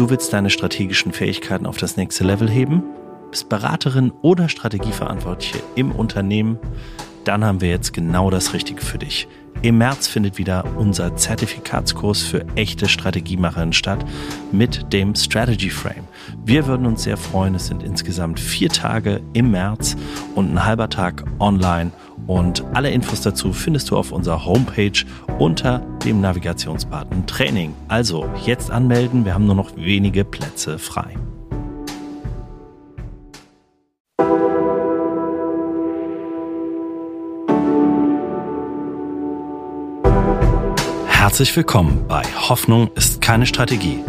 Du willst deine strategischen Fähigkeiten auf das nächste Level heben? Bist Beraterin oder Strategieverantwortliche im Unternehmen? Dann haben wir jetzt genau das Richtige für dich. Im März findet wieder unser Zertifikatskurs für echte Strategiemacherinnen statt mit dem Strategy Frame. Wir würden uns sehr freuen. Es sind insgesamt vier Tage im März und ein halber Tag online. Und alle Infos dazu findest du auf unserer Homepage unter dem Navigationsbutton Training. Also jetzt anmelden. Wir haben nur noch wenige Plätze frei. Herzlich willkommen bei Hoffnung ist keine Strategie,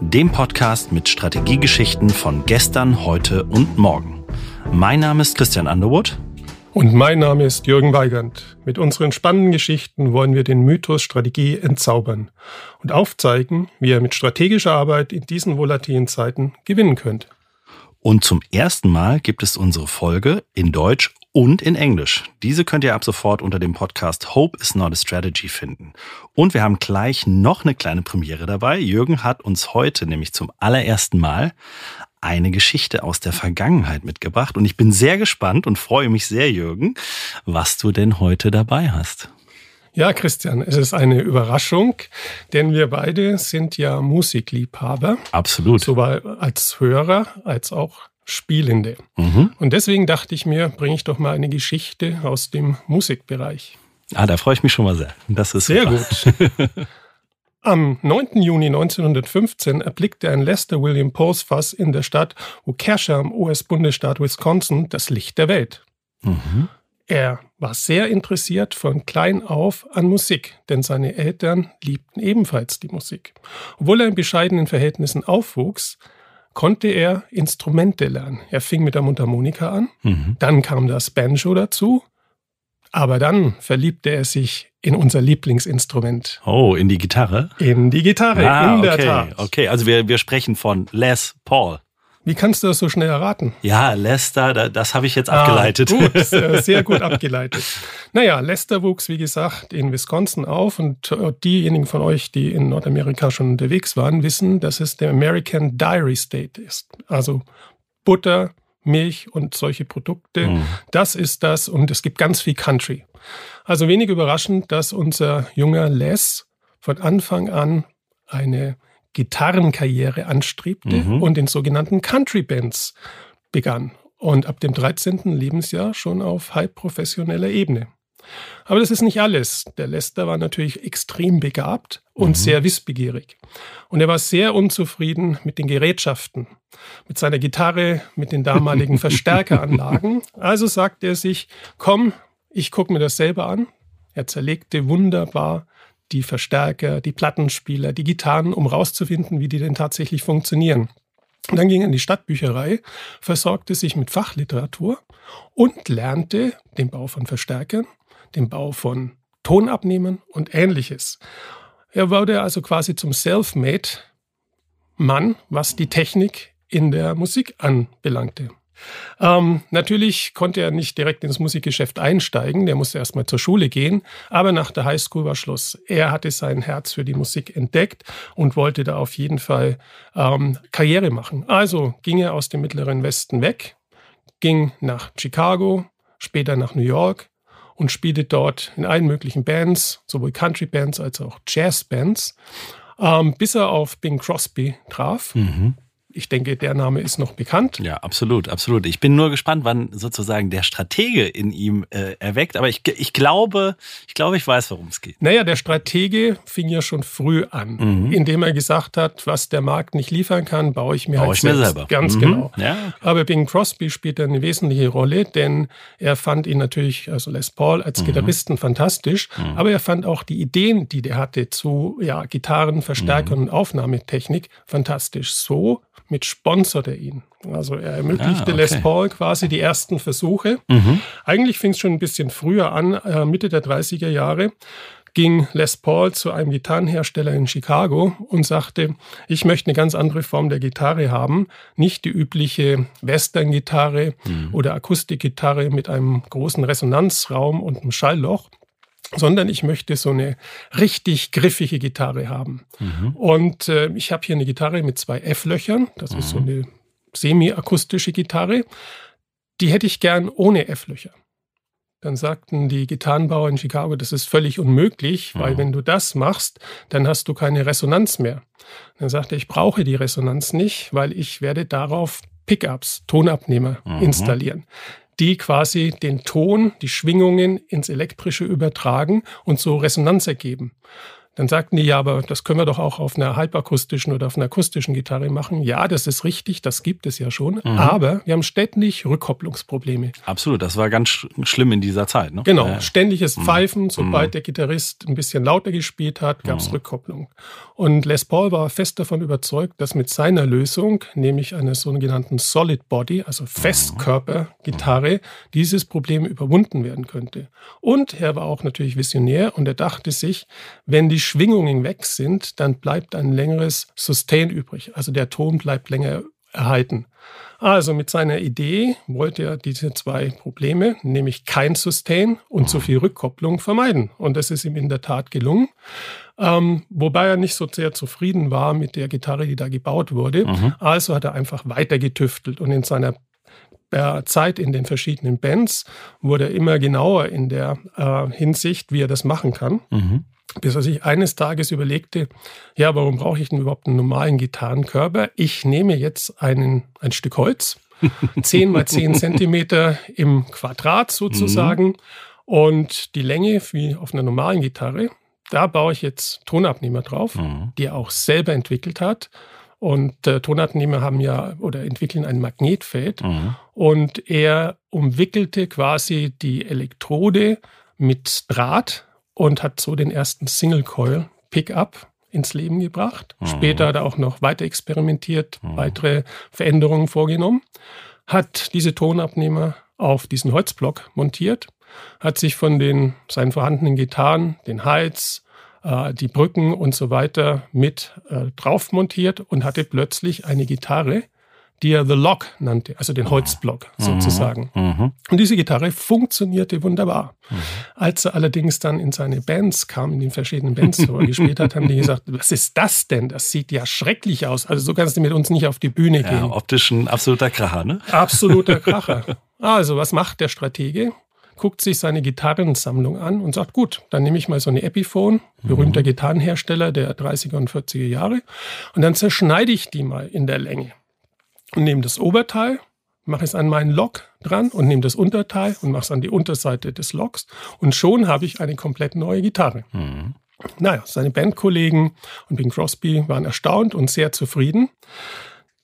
dem Podcast mit Strategiegeschichten von gestern, heute und morgen. Mein Name ist Christian Underwood. Und mein Name ist Jürgen Weigand. Mit unseren spannenden Geschichten wollen wir den Mythos Strategie entzaubern und aufzeigen, wie ihr mit strategischer Arbeit in diesen volatilen Zeiten gewinnen könnt. Und zum ersten Mal gibt es unsere Folge in Deutsch und in Englisch. Diese könnt ihr ab sofort unter dem Podcast Hope is not a Strategy finden. Und wir haben gleich noch eine kleine Premiere dabei. Jürgen hat uns heute nämlich zum allerersten Mal eine Geschichte aus der Vergangenheit mitgebracht. Und ich bin sehr gespannt und freue mich sehr, Jürgen, was du denn heute dabei hast. Ja, Christian, es ist eine Überraschung, denn wir beide sind ja Musikliebhaber. Absolut. Sowohl als Hörer als auch Spielende. Mhm. Und deswegen dachte ich mir, bringe ich doch mal eine Geschichte aus dem Musikbereich. Ah, da freue ich mich schon mal sehr. Das ist sehr super. gut. Am 9. Juni 1915 erblickte ein Lester William Pulse Fass in der Stadt Waukesha im US-Bundesstaat Wisconsin das Licht der Welt. Mhm. Er war sehr interessiert von klein auf an Musik, denn seine Eltern liebten ebenfalls die Musik. Obwohl er in bescheidenen Verhältnissen aufwuchs, konnte er Instrumente lernen. Er fing mit der Mundharmonika an, mhm. dann kam das Banjo dazu, aber dann verliebte er sich in unser Lieblingsinstrument. Oh, in die Gitarre? In die Gitarre, ah, in okay, der Tat. Okay, also wir, wir sprechen von Les Paul. Wie kannst du das so schnell erraten? Ja, Lester, das habe ich jetzt ah, abgeleitet. Gut, sehr gut abgeleitet. Naja, Lester wuchs, wie gesagt, in Wisconsin auf und äh, diejenigen von euch, die in Nordamerika schon unterwegs waren, wissen, dass es der American Dairy State ist. Also Butter, Milch und solche Produkte. Mhm. Das ist das und es gibt ganz viel Country. Also wenig überraschend, dass unser junger Les von Anfang an eine Gitarrenkarriere anstrebte mhm. und in sogenannten Country Bands begann. Und ab dem 13. Lebensjahr schon auf halb professioneller Ebene. Aber das ist nicht alles. Der Lester war natürlich extrem begabt und mhm. sehr wissbegierig. Und er war sehr unzufrieden mit den Gerätschaften, mit seiner Gitarre, mit den damaligen Verstärkeranlagen. Also sagte er sich, komm, ich gucke mir das selber an. Er zerlegte wunderbar die Verstärker, die Plattenspieler, die Gitarren, um rauszufinden, wie die denn tatsächlich funktionieren. Und dann ging er in die Stadtbücherei, versorgte sich mit Fachliteratur und lernte den Bau von Verstärkern, den Bau von Tonabnehmern und ähnliches. Er wurde also quasi zum Self-Made Mann, was die Technik in der Musik anbelangte. Ähm, natürlich konnte er nicht direkt ins Musikgeschäft einsteigen, der musste erstmal zur Schule gehen, aber nach der Highschool war Schluss. Er hatte sein Herz für die Musik entdeckt und wollte da auf jeden Fall ähm, Karriere machen. Also ging er aus dem mittleren Westen weg, ging nach Chicago, später nach New York und spielte dort in allen möglichen Bands, sowohl Country-Bands als auch Jazz-Bands, ähm, bis er auf Bing Crosby traf. Mhm ich denke, der Name ist noch bekannt. Ja, absolut, absolut. Ich bin nur gespannt, wann sozusagen der Stratege in ihm äh, erweckt. Aber ich, ich glaube, ich glaube, ich weiß, worum es geht. Naja, der Stratege fing ja schon früh an, mhm. indem er gesagt hat, was der Markt nicht liefern kann, baue ich mir baue halt ich selbst. Mir selber. Ganz mhm. genau. Ja. Aber Bing Crosby spielt eine wesentliche Rolle, denn er fand ihn natürlich, also Les Paul als mhm. Gitarristen fantastisch, mhm. aber er fand auch die Ideen, die der hatte zu ja, Gitarren, Verstärkern mhm. und Aufnahmetechnik fantastisch. So mit sponserte ihn. Also er ermöglichte ah, okay. Les Paul quasi die ersten Versuche. Mhm. Eigentlich fing es schon ein bisschen früher an, äh, Mitte der 30er Jahre ging Les Paul zu einem Gitarrenhersteller in Chicago und sagte, ich möchte eine ganz andere Form der Gitarre haben, nicht die übliche Western-Gitarre mhm. oder Akustikgitarre mit einem großen Resonanzraum und einem Schallloch, sondern ich möchte so eine richtig griffige Gitarre haben. Mhm. Und äh, ich habe hier eine Gitarre mit zwei F-Löchern. Das mhm. ist so mhm. eine semi-akustische Gitarre. Die hätte ich gern ohne F-Löcher. Dann sagten die Gitarrenbauer in Chicago, das ist völlig unmöglich, weil mhm. wenn du das machst, dann hast du keine Resonanz mehr. Dann sagte er, ich brauche die Resonanz nicht, weil ich werde darauf Pickups, Tonabnehmer mhm. installieren die quasi den Ton, die Schwingungen ins Elektrische übertragen und so Resonanz ergeben. Dann sagten die, ja, aber das können wir doch auch auf einer halbakustischen oder auf einer akustischen Gitarre machen. Ja, das ist richtig, das gibt es ja schon. Mhm. Aber wir haben ständig Rückkopplungsprobleme. Absolut, das war ganz sch schlimm in dieser Zeit. Ne? Genau, ja. ständiges mhm. Pfeifen. Sobald mhm. der Gitarrist ein bisschen lauter gespielt hat, gab es mhm. Rückkopplung. Und Les Paul war fest davon überzeugt, dass mit seiner Lösung, nämlich einer sogenannten Solid Body, also mhm. Festkörpergitarre, dieses Problem überwunden werden könnte. Und er war auch natürlich visionär und er dachte sich, wenn die Schwingungen weg sind, dann bleibt ein längeres Sustain übrig. Also der Ton bleibt länger erhalten. Also mit seiner Idee wollte er diese zwei Probleme, nämlich kein Sustain und zu viel Rückkopplung, vermeiden. Und das ist ihm in der Tat gelungen. Ähm, wobei er nicht so sehr zufrieden war mit der Gitarre, die da gebaut wurde. Mhm. Also hat er einfach weiter getüftelt und in seiner äh, Zeit in den verschiedenen Bands wurde er immer genauer in der äh, Hinsicht, wie er das machen kann. Mhm bis er sich eines Tages überlegte, ja, warum brauche ich denn überhaupt einen normalen Gitarrenkörper? Ich nehme jetzt einen, ein Stück Holz, 10 mal 10 Zentimeter im Quadrat sozusagen, mhm. und die Länge wie auf einer normalen Gitarre. Da baue ich jetzt Tonabnehmer drauf, mhm. die er auch selber entwickelt hat. Und äh, Tonabnehmer haben ja oder entwickeln ein Magnetfeld. Mhm. Und er umwickelte quasi die Elektrode mit Draht und hat so den ersten Single Coil Pickup ins Leben gebracht. Mhm. Später hat er auch noch weiter experimentiert, mhm. weitere Veränderungen vorgenommen, hat diese Tonabnehmer auf diesen Holzblock montiert, hat sich von den seinen vorhandenen Gitarren, den Hals, äh, die Brücken und so weiter mit äh, drauf montiert und hatte plötzlich eine Gitarre, die er The Lock nannte, also den Holzblock mhm. sozusagen. Mhm. Und diese Gitarre funktionierte wunderbar. Mhm. Als er allerdings dann in seine Bands kam, in den verschiedenen Bands, wo er gespielt hat, haben die gesagt, was ist das denn? Das sieht ja schrecklich aus. Also so kannst du mit uns nicht auf die Bühne gehen. Ja, optisch ein absoluter Kracher, ne? Absoluter Kracher. Also was macht der Stratege? guckt sich seine Gitarrensammlung an und sagt, gut, dann nehme ich mal so eine Epiphone, berühmter mhm. Gitarrenhersteller der 30er und 40er Jahre, und dann zerschneide ich die mal in der Länge und nehme das Oberteil, mache es an meinen Lock dran und nehme das Unterteil und mache es an die Unterseite des Locks und schon habe ich eine komplett neue Gitarre. Mhm. Naja, seine Bandkollegen und Bing Crosby waren erstaunt und sehr zufrieden.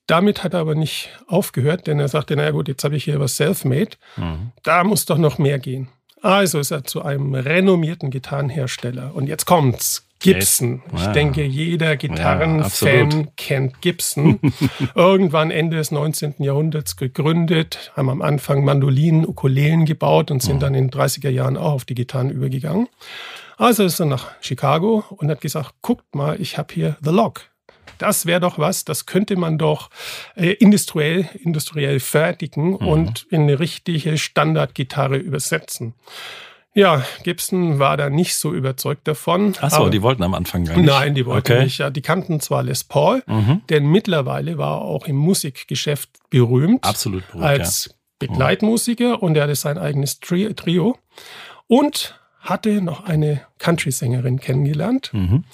Damit hat er aber nicht aufgehört, denn er sagte, naja gut, jetzt habe ich hier was Selfmade. Mhm. Da muss doch noch mehr gehen. Also ist er zu einem renommierten Gitarrenhersteller. Und jetzt kommt's. Gibson. Ich ja. denke, jeder Gitarrenfan ja, kennt Gibson. Irgendwann Ende des 19. Jahrhunderts gegründet, haben am Anfang Mandolinen, Ukulelen gebaut und sind mhm. dann in den 30er Jahren auch auf die Gitarren übergegangen. Also ist er nach Chicago und hat gesagt, guckt mal, ich habe hier The Lock. Das wäre doch was, das könnte man doch äh, industriell, industriell fertigen mhm. und in eine richtige Standardgitarre übersetzen. Ja, Gibson war da nicht so überzeugt davon. Ach so, die wollten am Anfang gar nicht. Nein, die wollten okay. nicht. Ja, die kannten zwar Les Paul, mhm. denn mittlerweile war er auch im Musikgeschäft berühmt. Absolut berühmt. Als ja. Begleitmusiker und er hatte sein eigenes Trio und hatte noch eine Country-Sängerin kennengelernt. Mhm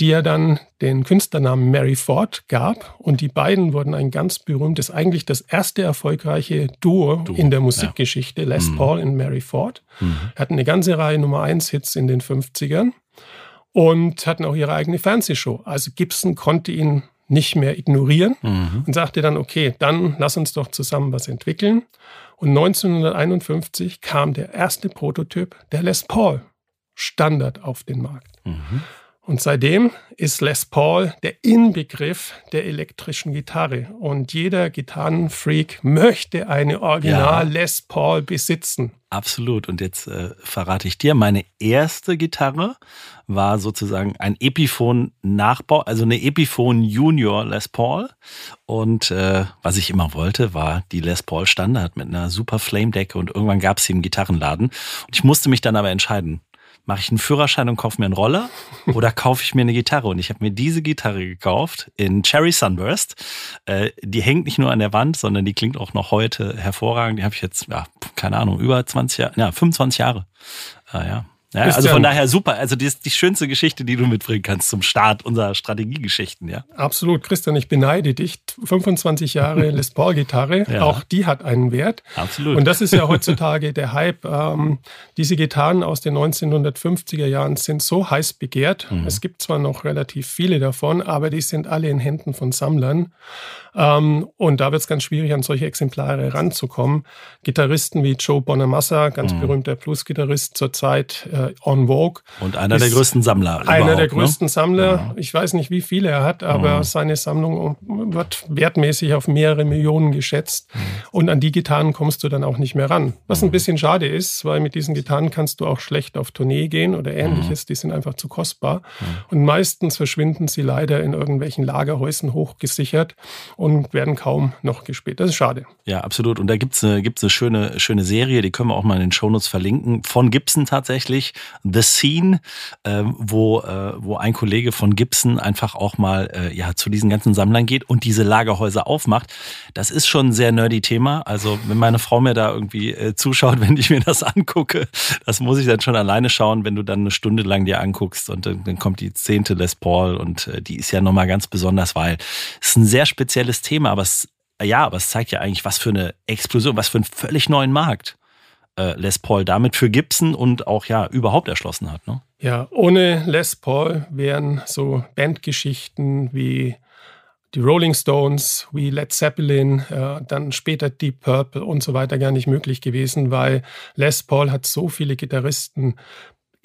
die er dann den Künstlernamen Mary Ford gab. Und die beiden wurden ein ganz berühmtes, eigentlich das erste erfolgreiche Duo, Duo in der Musikgeschichte, ja. Les mhm. Paul und Mary Ford. Mhm. Hatten eine ganze Reihe Nummer 1 Hits in den 50ern und hatten auch ihre eigene Fernsehshow. Also Gibson konnte ihn nicht mehr ignorieren mhm. und sagte dann, okay, dann lass uns doch zusammen was entwickeln. Und 1951 kam der erste Prototyp der Les Paul Standard auf den Markt. Mhm. Und seitdem ist Les Paul der Inbegriff der elektrischen Gitarre. Und jeder Gitarrenfreak möchte eine Original ja. Les Paul besitzen. Absolut. Und jetzt äh, verrate ich dir, meine erste Gitarre war sozusagen ein Epiphone-Nachbau, also eine Epiphone Junior Les Paul. Und äh, was ich immer wollte, war die Les Paul Standard mit einer super Flame-Decke. Und irgendwann gab es sie im Gitarrenladen. Und ich musste mich dann aber entscheiden mache ich einen Führerschein und kaufe mir einen Roller oder kaufe ich mir eine Gitarre? Und ich habe mir diese Gitarre gekauft in Cherry Sunburst. Äh, die hängt nicht nur an der Wand, sondern die klingt auch noch heute hervorragend. Die habe ich jetzt, ja, keine Ahnung, über 20 Jahre, ja, 25 Jahre. Äh, ja, ja, also von daher super. Also die ist die schönste Geschichte, die du mitbringen kannst zum Start unserer Strategiegeschichten, ja. Absolut, Christian, ich beneide dich. 25 Jahre Les Paul Gitarre, ja. auch die hat einen Wert. Absolut. Und das ist ja heutzutage der Hype. Ähm, diese Gitarren aus den 1950er Jahren sind so heiß begehrt. Mhm. Es gibt zwar noch relativ viele davon, aber die sind alle in Händen von Sammlern. Ähm, und da wird es ganz schwierig, an solche Exemplare ranzukommen. Gitarristen wie Joe Bonamassa, ganz mhm. berühmter Blues-Gitarrist zurzeit, äh, on Vogue. Und einer der größten Sammler. Einer der ne? größten ne? Sammler. Ja. Ich weiß nicht, wie viele er hat, aber mhm. seine Sammlung wird wertmäßig auf mehrere Millionen geschätzt. Mhm. Und an die Gitarren kommst du dann auch nicht mehr ran. Was ein mhm. bisschen schade ist, weil mit diesen Gitarren kannst du auch schlecht auf Tournee gehen oder ähnliches. Mhm. Die sind einfach zu kostbar. Mhm. Und meistens verschwinden sie leider in irgendwelchen Lagerhäusern hochgesichert und werden kaum noch gespielt. Das ist schade. Ja, absolut. Und da gibt's eine, gibt's eine schöne, schöne Serie, die können wir auch mal in den Shownotes verlinken, von Gibson tatsächlich. The Scene, äh, wo, äh, wo ein Kollege von Gibson einfach auch mal äh, ja, zu diesen ganzen Sammlern geht und diese Lagerhäuser aufmacht. Das ist schon ein sehr nerdy Thema. Also wenn meine Frau mir da irgendwie äh, zuschaut, wenn ich mir das angucke, das muss ich dann schon alleine schauen, wenn du dann eine Stunde lang dir anguckst und dann, dann kommt die zehnte Les Paul und äh, die ist ja nochmal ganz besonders, weil es ist ein sehr spezielles Thema, aber es ja, aber es zeigt ja eigentlich, was für eine Explosion, was für einen völlig neuen Markt äh, Les Paul damit für Gibson und auch ja überhaupt erschlossen hat. Ne? Ja, ohne Les Paul wären so Bandgeschichten wie die Rolling Stones, wie Led Zeppelin, äh, dann später Deep Purple und so weiter gar nicht möglich gewesen, weil Les Paul hat so viele Gitarristen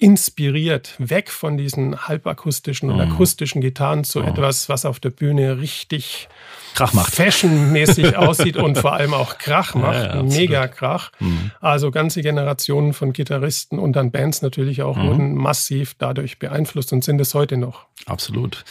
inspiriert, weg von diesen halbakustischen und mhm. akustischen Gitarren zu mhm. etwas, was auf der Bühne richtig Krach macht. fashionmäßig aussieht und vor allem auch Krach macht. Ja, ja, Mega Krach. Mhm. Also ganze Generationen von Gitarristen und dann Bands natürlich auch mhm. wurden massiv dadurch beeinflusst und sind es heute noch. Absolut.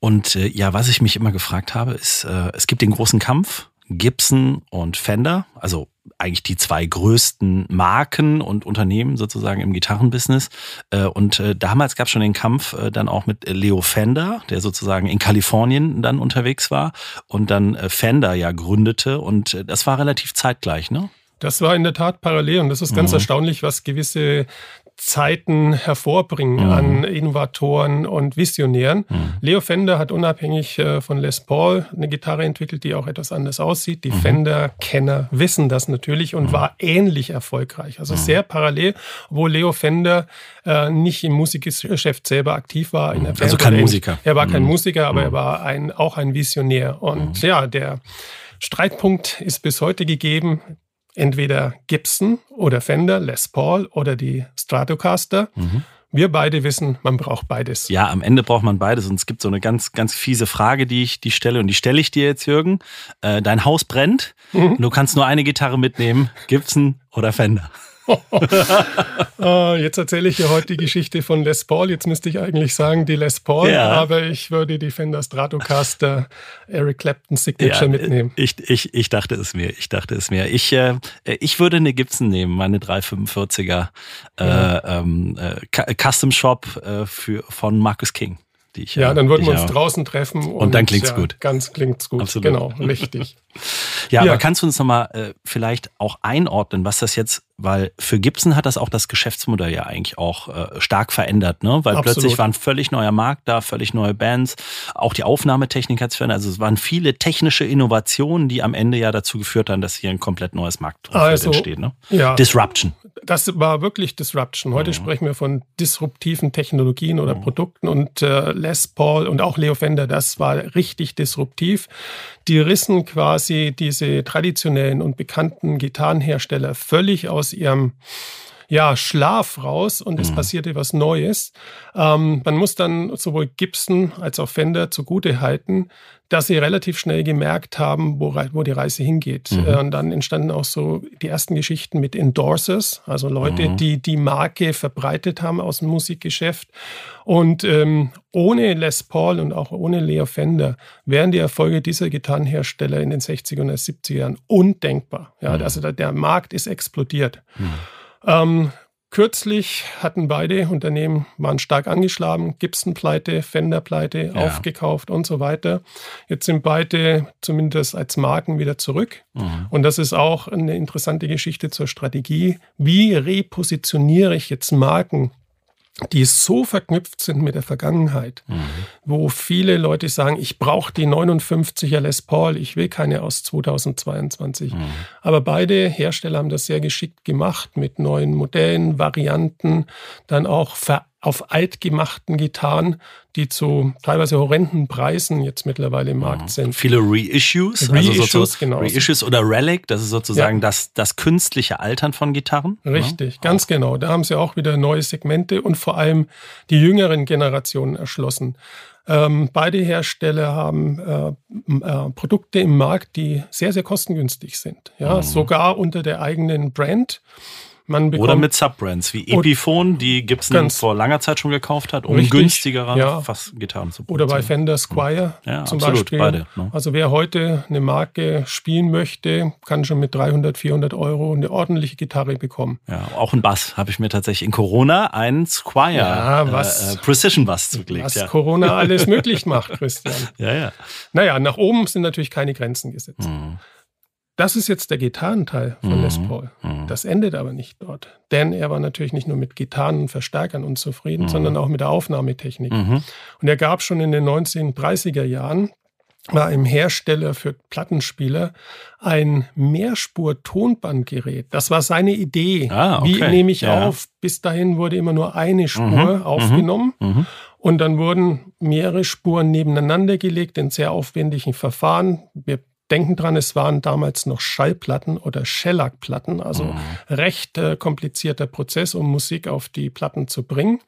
Und äh, ja, was ich mich immer gefragt habe, ist, äh, es gibt den großen Kampf Gibson und Fender, also eigentlich die zwei größten Marken und Unternehmen sozusagen im Gitarrenbusiness. Äh, und äh, damals gab es schon den Kampf äh, dann auch mit Leo Fender, der sozusagen in Kalifornien dann unterwegs war und dann Fender ja gründete. Und das war relativ zeitgleich, ne? Das war in der Tat parallel und das ist ganz mhm. erstaunlich, was gewisse Zeiten hervorbringen mhm. an Innovatoren und Visionären. Mhm. Leo Fender hat unabhängig äh, von Les Paul eine Gitarre entwickelt, die auch etwas anders aussieht. Die mhm. Fender-Kenner wissen das natürlich und mhm. war ähnlich erfolgreich. Also mhm. sehr parallel, wo Leo Fender äh, nicht im Musikgeschäft selber aktiv war. In der also kein Musiker. Er war kein Musiker, aber er war ein, auch ein Visionär. Und ja, der Streitpunkt ist bis heute gegeben entweder Gibson oder Fender, Les Paul oder die Stratocaster. Mhm. Wir beide wissen, man braucht beides. Ja, am Ende braucht man beides. Und es gibt so eine ganz, ganz fiese Frage, die ich die stelle. Und die stelle ich dir jetzt, Jürgen. Äh, dein Haus brennt. Mhm. Du kannst nur eine Gitarre mitnehmen. Gibson oder Fender? Ah, jetzt erzähle ich ja heute die Geschichte von Les Paul. Jetzt müsste ich eigentlich sagen, die Les Paul, ja. aber ich würde die Fender Stratocaster Eric Clapton Signature ja, mitnehmen. Ich, ich, ich dachte es mir, ich dachte es mir. Ich, äh, ich würde eine Gibson nehmen, meine 345er äh, ja. ähm, äh, Custom Shop äh, für, von Marcus King. Die ich, ja, dann würden wir uns draußen treffen. Und, und dann klingt's gut. Ganz klingt's gut. Absolut. Genau, richtig. Ja, ja, aber kannst du uns nochmal äh, vielleicht auch einordnen, was das jetzt weil für Gibson hat das auch das Geschäftsmodell ja eigentlich auch äh, stark verändert, ne? Weil Absolut. plötzlich war ein völlig neuer Markt da, völlig neue Bands, auch die Aufnahmetechnik hat sich verändert. Also es waren viele technische Innovationen, die am Ende ja dazu geführt haben, dass hier ein komplett neues Markt also, entsteht. Ne? Ja, Disruption. Das war wirklich Disruption. Heute mhm. sprechen wir von disruptiven Technologien oder mhm. Produkten und äh, Les Paul und auch Leo Fender, das war richtig disruptiv. Die rissen quasi diese traditionellen und bekannten Gitarrenhersteller völlig aus ihrem ja, Schlaf raus und es mhm. passierte was Neues. Ähm, man muss dann sowohl Gibson als auch Fender zugute halten, dass sie relativ schnell gemerkt haben, wo, wo die Reise hingeht. Mhm. Äh, und dann entstanden auch so die ersten Geschichten mit Endorsers, also Leute, mhm. die die Marke verbreitet haben aus dem Musikgeschäft. Und ähm, ohne Les Paul und auch ohne Leo Fender wären die Erfolge dieser Gitarrenhersteller in den 60er und 70er Jahren undenkbar. Ja, mhm. Also der, der, Markt ist explodiert. Ähm, Kürzlich hatten beide Unternehmen, waren stark angeschlagen, Gibson pleite, Fender pleite, ja. aufgekauft und so weiter. Jetzt sind beide zumindest als Marken wieder zurück. Mhm. Und das ist auch eine interessante Geschichte zur Strategie. Wie repositioniere ich jetzt Marken die so verknüpft sind mit der Vergangenheit, mhm. wo viele Leute sagen, ich brauche die 59er Les Paul, ich will keine aus 2022. Mhm. Aber beide Hersteller haben das sehr geschickt gemacht mit neuen Modellen, Varianten, dann auch ver auf altgemachten Gitarren, die zu teilweise horrenden Preisen jetzt mittlerweile im Markt sind. Viele Reissues, Reissues also so, genau. Reissues oder Relic, das ist sozusagen ja. das, das künstliche Altern von Gitarren. Richtig, ja. ganz genau. Da haben sie auch wieder neue Segmente und vor allem die jüngeren Generationen erschlossen. Ähm, beide Hersteller haben äh, äh, Produkte im Markt, die sehr, sehr kostengünstig sind. Ja, mhm. sogar unter der eigenen Brand. Oder mit Subbrands wie Epiphone, die Gibson vor langer Zeit schon gekauft hat, um richtig, günstigere ja. Gitarren zu produzieren. Oder bei Fender Squire ja, zum absolut, Beispiel. Beide, ne? Also wer heute eine Marke spielen möchte, kann schon mit 300, 400 Euro eine ordentliche Gitarre bekommen. Ja, auch ein Bass habe ich mir tatsächlich in Corona einen Squire ja, was, äh, Precision Bass zugelegt. Was ja. Corona alles möglich macht, Christian. Ja, ja. Naja, nach oben sind natürlich keine Grenzen gesetzt. Mhm. Das ist jetzt der Gitarrenteil von mhm. Les Paul. Mhm. Das endet aber nicht dort. Denn er war natürlich nicht nur mit Gitarren und Verstärkern unzufrieden, mhm. sondern auch mit der Aufnahmetechnik. Mhm. Und er gab schon in den 1930er Jahren war im Hersteller für Plattenspieler ein Mehrspur-Tonbandgerät. Das war seine Idee. Ah, okay. Wie nehme ich ja. auf? Bis dahin wurde immer nur eine Spur mhm. aufgenommen. Mhm. Und dann wurden mehrere Spuren nebeneinander gelegt in sehr aufwendigen Verfahren. Wir denken dran, es waren damals noch Schallplatten oder Shellac-Platten, also mhm. recht äh, komplizierter Prozess, um Musik auf die Platten zu bringen.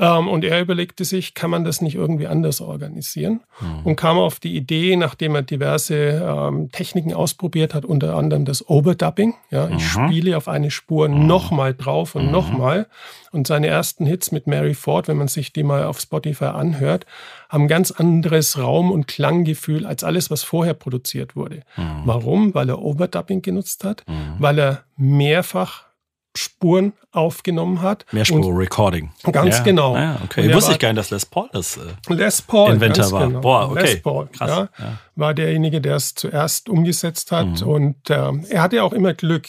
Ähm, und er überlegte sich, kann man das nicht irgendwie anders organisieren? Mhm. Und kam auf die Idee, nachdem er diverse ähm, Techniken ausprobiert hat, unter anderem das Overdubbing. Ja, ich mhm. spiele auf eine Spur mhm. nochmal drauf und mhm. nochmal. Und seine ersten Hits mit Mary Ford, wenn man sich die mal auf Spotify anhört, haben ganz anderes Raum- und Klanggefühl als alles, was vorher produziert wurde. Mhm. Warum? Weil er Overdubbing genutzt hat, mhm. weil er mehrfach Spuren aufgenommen hat. Mehrspur-Recording. Ganz ja. genau. Ja, okay. Ich wusste ich gar nicht, dass Les Paul das äh, Les Paul, Inventor war. Genau. Boah, okay. Les Paul, Krass. Ja, ja. war derjenige, der es zuerst umgesetzt hat. Mhm. Und äh, er hatte auch immer Glück.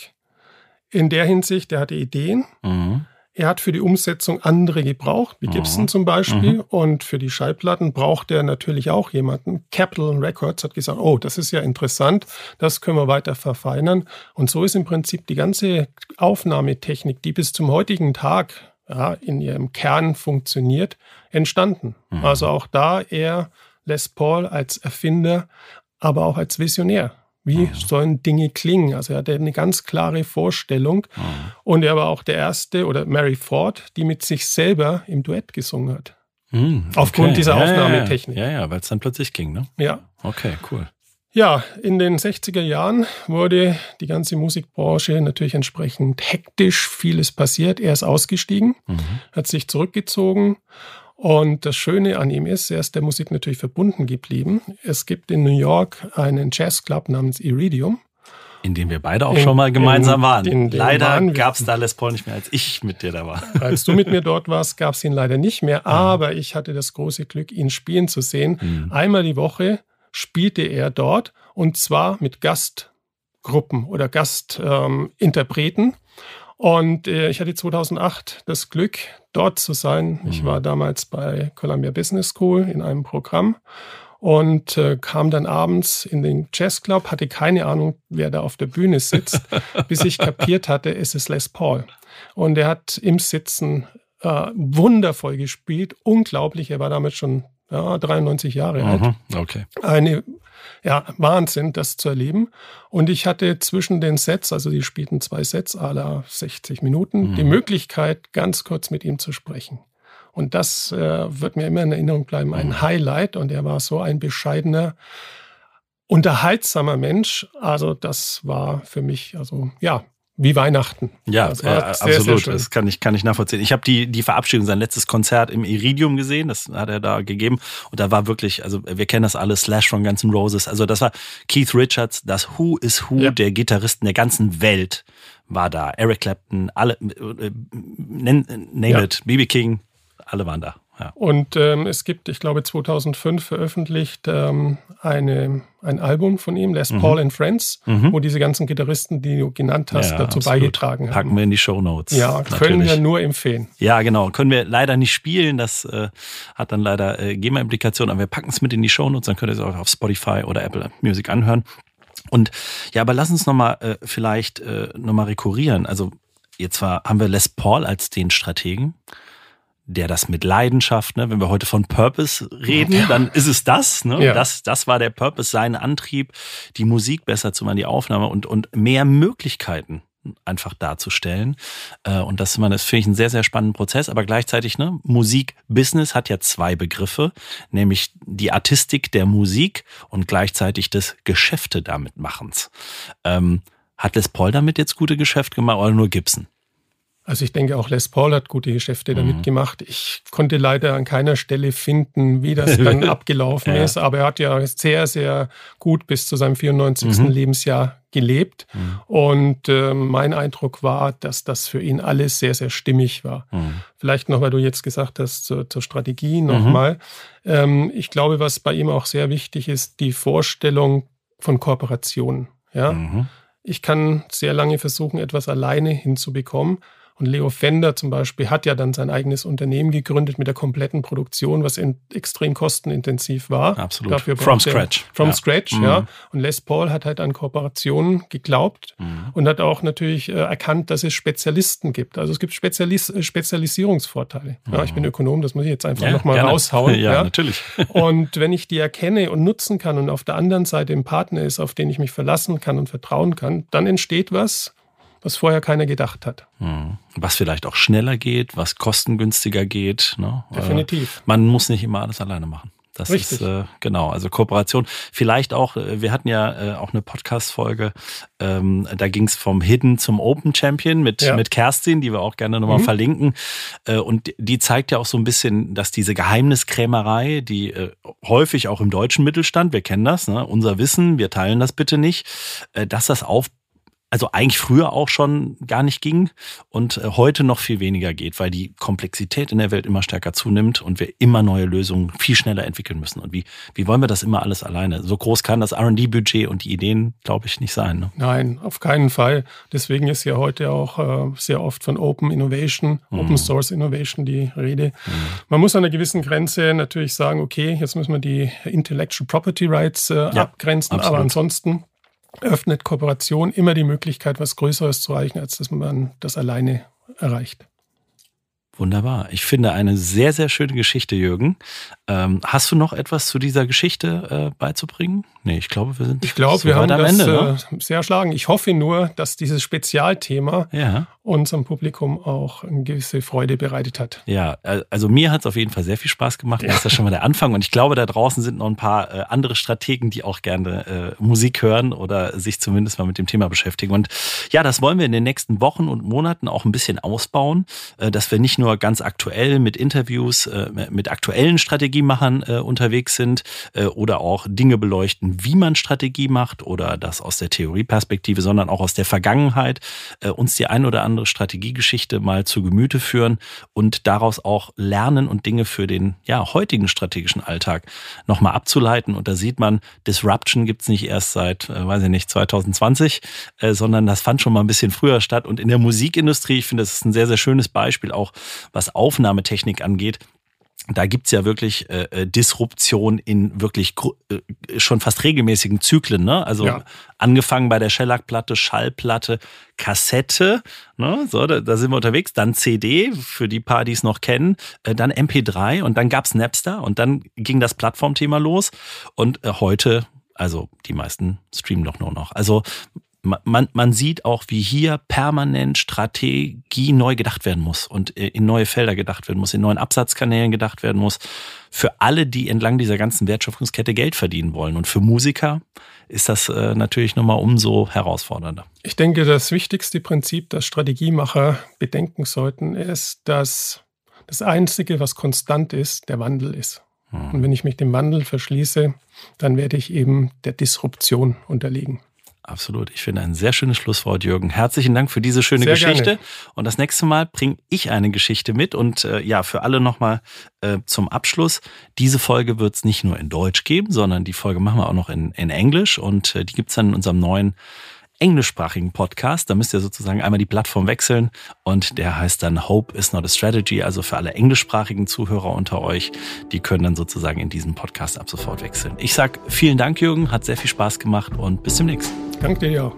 In der Hinsicht, er hatte Ideen. Mhm. Er hat für die Umsetzung andere gebraucht, wie Gibson mhm. zum Beispiel. Mhm. Und für die Schallplatten braucht er natürlich auch jemanden. Capital Records hat gesagt, oh, das ist ja interessant, das können wir weiter verfeinern. Und so ist im Prinzip die ganze Aufnahmetechnik, die bis zum heutigen Tag ja, in ihrem Kern funktioniert, entstanden. Mhm. Also auch da er Les Paul als Erfinder, aber auch als Visionär. Wie mhm. sollen Dinge klingen? Also er hatte eine ganz klare Vorstellung. Mhm. Und er war auch der Erste, oder Mary Ford, die mit sich selber im Duett gesungen hat. Mhm, okay. Aufgrund dieser ja, Aufnahmetechnik. Ja, ja, ja weil es dann plötzlich ging, ne? Ja. Okay, cool. Ja, in den 60er Jahren wurde die ganze Musikbranche natürlich entsprechend hektisch. Vieles passiert. Er ist ausgestiegen, mhm. hat sich zurückgezogen und das Schöne an ihm ist, er ist der Musik natürlich verbunden geblieben. Es gibt in New York einen Jazzclub namens Iridium. In dem wir beide auch in, schon mal gemeinsam in, waren. In leider gab es da Les Paul nicht mehr, als ich mit dir da war. Als du mit mir dort warst, gab es ihn leider nicht mehr. Aber ich hatte das große Glück, ihn spielen zu sehen. Mhm. Einmal die Woche spielte er dort und zwar mit Gastgruppen oder Gastinterpreten. Ähm, und äh, ich hatte 2008 das Glück, dort zu sein. Mhm. Ich war damals bei Columbia Business School in einem Programm und äh, kam dann abends in den Jazzclub, hatte keine Ahnung, wer da auf der Bühne sitzt, bis ich kapiert hatte, es ist Les Paul. Und er hat im Sitzen äh, wundervoll gespielt, unglaublich. Er war damit schon ja, 93 Jahre alt. Mhm, okay. Eine ja, Wahnsinn, das zu erleben. Und ich hatte zwischen den Sets, also die spielten zwei Sets aller 60 Minuten, mhm. die Möglichkeit, ganz kurz mit ihm zu sprechen. Und das äh, wird mir immer in Erinnerung bleiben, ein mhm. Highlight. Und er war so ein bescheidener, unterhaltsamer Mensch. Also das war für mich, also ja, wie Weihnachten. Ja, äh, absolut. Sehr das kann ich, kann ich nachvollziehen. Ich habe die, die Verabschiedung, sein letztes Konzert im Iridium gesehen. Das hat er da gegeben. Und da war wirklich, also wir kennen das alle, Slash von Guns N' Roses. Also das war Keith Richards, das Who is Who ja. der Gitarristen der ganzen Welt war da. Eric Clapton, alle, äh, äh name ja. it, BB King, alle waren da. Ja. Und ähm, es gibt, ich glaube, 2005 veröffentlicht ähm, eine, ein Album von ihm, Les mhm. Paul and Friends, mhm. wo diese ganzen Gitarristen, die du genannt hast, ja, dazu absolut. beigetragen haben. Packen wir in die Show Notes. Ja, natürlich. können wir nur empfehlen. Ja, genau. Können wir leider nicht spielen. Das äh, hat dann leider äh, GEMA-Implikationen, aber wir packen es mit in die Show Notes. Dann könnt ihr es auch auf Spotify oder Apple Music anhören. Und ja, aber lass uns nochmal äh, vielleicht äh, nochmal rekurrieren. Also jetzt war, haben wir Les Paul als den Strategen der das mit Leidenschaft, ne, wenn wir heute von Purpose reden, ja. dann ist es das, ne? Ja. Das, das war der Purpose, sein Antrieb, die Musik besser zu machen, die Aufnahme und, und mehr Möglichkeiten einfach darzustellen. Äh, und das, das finde ich einen sehr, sehr spannenden Prozess. Aber gleichzeitig, ne, Musik-Business hat ja zwei Begriffe, nämlich die Artistik der Musik und gleichzeitig das Geschäfte damit machens. Ähm, hat Les Paul damit jetzt gute Geschäfte gemacht oder nur Gibson? Also ich denke, auch Les Paul hat gute Geschäfte damit mhm. gemacht. Ich konnte leider an keiner Stelle finden, wie das dann abgelaufen ja. ist, aber er hat ja sehr, sehr gut bis zu seinem 94. Mhm. Lebensjahr gelebt. Mhm. Und äh, mein Eindruck war, dass das für ihn alles sehr, sehr stimmig war. Mhm. Vielleicht noch, weil du jetzt gesagt hast, zur, zur Strategie nochmal. Mhm. Ähm, ich glaube, was bei ihm auch sehr wichtig ist, die Vorstellung von Kooperation. Ja? Mhm. Ich kann sehr lange versuchen, etwas alleine hinzubekommen. Und Leo Fender zum Beispiel hat ja dann sein eigenes Unternehmen gegründet mit der kompletten Produktion, was extrem kostenintensiv war. Absolut. Dafür from scratch. From ja. scratch, mhm. ja. Und Les Paul hat halt an Kooperationen geglaubt mhm. und hat auch natürlich äh, erkannt, dass es Spezialisten gibt. Also es gibt Spezialis Spezialisierungsvorteile. Mhm. Ja, ich bin Ökonom, das muss ich jetzt einfach ja, nochmal raushauen. ja, ja, natürlich. und wenn ich die erkenne und nutzen kann und auf der anderen Seite ein Partner ist, auf den ich mich verlassen kann und vertrauen kann, dann entsteht was, was vorher keiner gedacht hat. Hm. Was vielleicht auch schneller geht, was kostengünstiger geht. Ne? Definitiv. Man muss nicht immer alles alleine machen. Das Richtig. ist äh, genau, also Kooperation. Vielleicht auch, äh, wir hatten ja äh, auch eine Podcast-Folge, ähm, da ging es vom Hidden zum Open Champion mit, ja. mit Kerstin, die wir auch gerne nochmal mhm. verlinken. Äh, und die zeigt ja auch so ein bisschen, dass diese Geheimniskrämerei, die äh, häufig auch im deutschen Mittelstand, wir kennen das, ne, unser Wissen, wir teilen das bitte nicht, äh, dass das auf also eigentlich früher auch schon gar nicht ging und äh, heute noch viel weniger geht, weil die Komplexität in der Welt immer stärker zunimmt und wir immer neue Lösungen viel schneller entwickeln müssen. Und wie, wie wollen wir das immer alles alleine? So groß kann das RD-Budget und die Ideen, glaube ich, nicht sein. Ne? Nein, auf keinen Fall. Deswegen ist ja heute auch äh, sehr oft von Open Innovation, mhm. Open Source Innovation die Rede. Mhm. Man muss an einer gewissen Grenze natürlich sagen, okay, jetzt müssen wir die Intellectual Property Rights äh, ja, abgrenzen, absolut. aber ansonsten öffnet Kooperation immer die Möglichkeit, was Größeres zu erreichen, als dass man das alleine erreicht. Wunderbar. Ich finde eine sehr, sehr schöne Geschichte, Jürgen. Ähm, hast du noch etwas zu dieser Geschichte äh, beizubringen? Nee, ich glaube, wir sind. Ich glaube, wir haben am das Ende, ne? Äh, sehr erschlagen. Ich hoffe nur, dass dieses Spezialthema ja. unserem Publikum auch eine gewisse Freude bereitet hat. Ja, also mir hat es auf jeden Fall sehr viel Spaß gemacht. Ja. Das ist ja schon mal der Anfang. Und ich glaube, da draußen sind noch ein paar äh, andere Strategen, die auch gerne äh, Musik hören oder sich zumindest mal mit dem Thema beschäftigen. Und ja, das wollen wir in den nächsten Wochen und Monaten auch ein bisschen ausbauen, äh, dass wir nicht nur ganz aktuell mit Interviews, äh, mit aktuellen Strategiemachern äh, unterwegs sind äh, oder auch Dinge beleuchten, wie man Strategie macht oder das aus der Theorieperspektive, sondern auch aus der Vergangenheit, uns die ein oder andere Strategiegeschichte mal zu Gemüte führen und daraus auch lernen und Dinge für den ja, heutigen strategischen Alltag nochmal abzuleiten. Und da sieht man, Disruption gibt's nicht erst seit, weiß ich nicht, 2020, äh, sondern das fand schon mal ein bisschen früher statt. Und in der Musikindustrie, ich finde, das ist ein sehr, sehr schönes Beispiel, auch was Aufnahmetechnik angeht, da gibt's ja wirklich äh, äh Disruption in wirklich äh, schon fast regelmäßigen Zyklen. Ne? Also ja. angefangen bei der Shellac-Platte, Schallplatte, Kassette, ne? so, da, da, sind wir unterwegs, dann CD, für die paar, die es noch kennen, äh, dann MP3 und dann gab's Napster und dann ging das Plattformthema los und äh, heute also die meisten streamen doch nur noch. Also man, man sieht auch, wie hier permanent Strategie neu gedacht werden muss und äh, in neue Felder gedacht werden muss, in neuen Absatzkanälen gedacht werden muss. Für alle, die entlang dieser ganzen Wertschöpfungskette Geld verdienen wollen. Und für Musiker ist das äh, natürlich nochmal umso herausfordernder. Ich denke, das wichtigste Prinzip, das Strategiemacher bedenken sollten, ist, dass das Einzige, was konstant ist, der Wandel ist. Hm. Und wenn ich mich dem Wandel verschließe, dann werde ich eben der Disruption unterliegen. Absolut. Ich finde ein sehr schönes Schlusswort, Jürgen. Herzlichen Dank für diese schöne sehr Geschichte. Gerne. Und das nächste Mal bringe ich eine Geschichte mit. Und äh, ja, für alle nochmal äh, zum Abschluss. Diese Folge wird es nicht nur in Deutsch geben, sondern die Folge machen wir auch noch in, in Englisch. Und äh, die gibt's dann in unserem neuen englischsprachigen Podcast. Da müsst ihr sozusagen einmal die Plattform wechseln und der heißt dann Hope is not a Strategy. Also für alle englischsprachigen Zuhörer unter euch, die können dann sozusagen in diesen Podcast ab sofort wechseln. Ich sag vielen Dank, Jürgen, hat sehr viel Spaß gemacht und bis demnächst. Danke dir.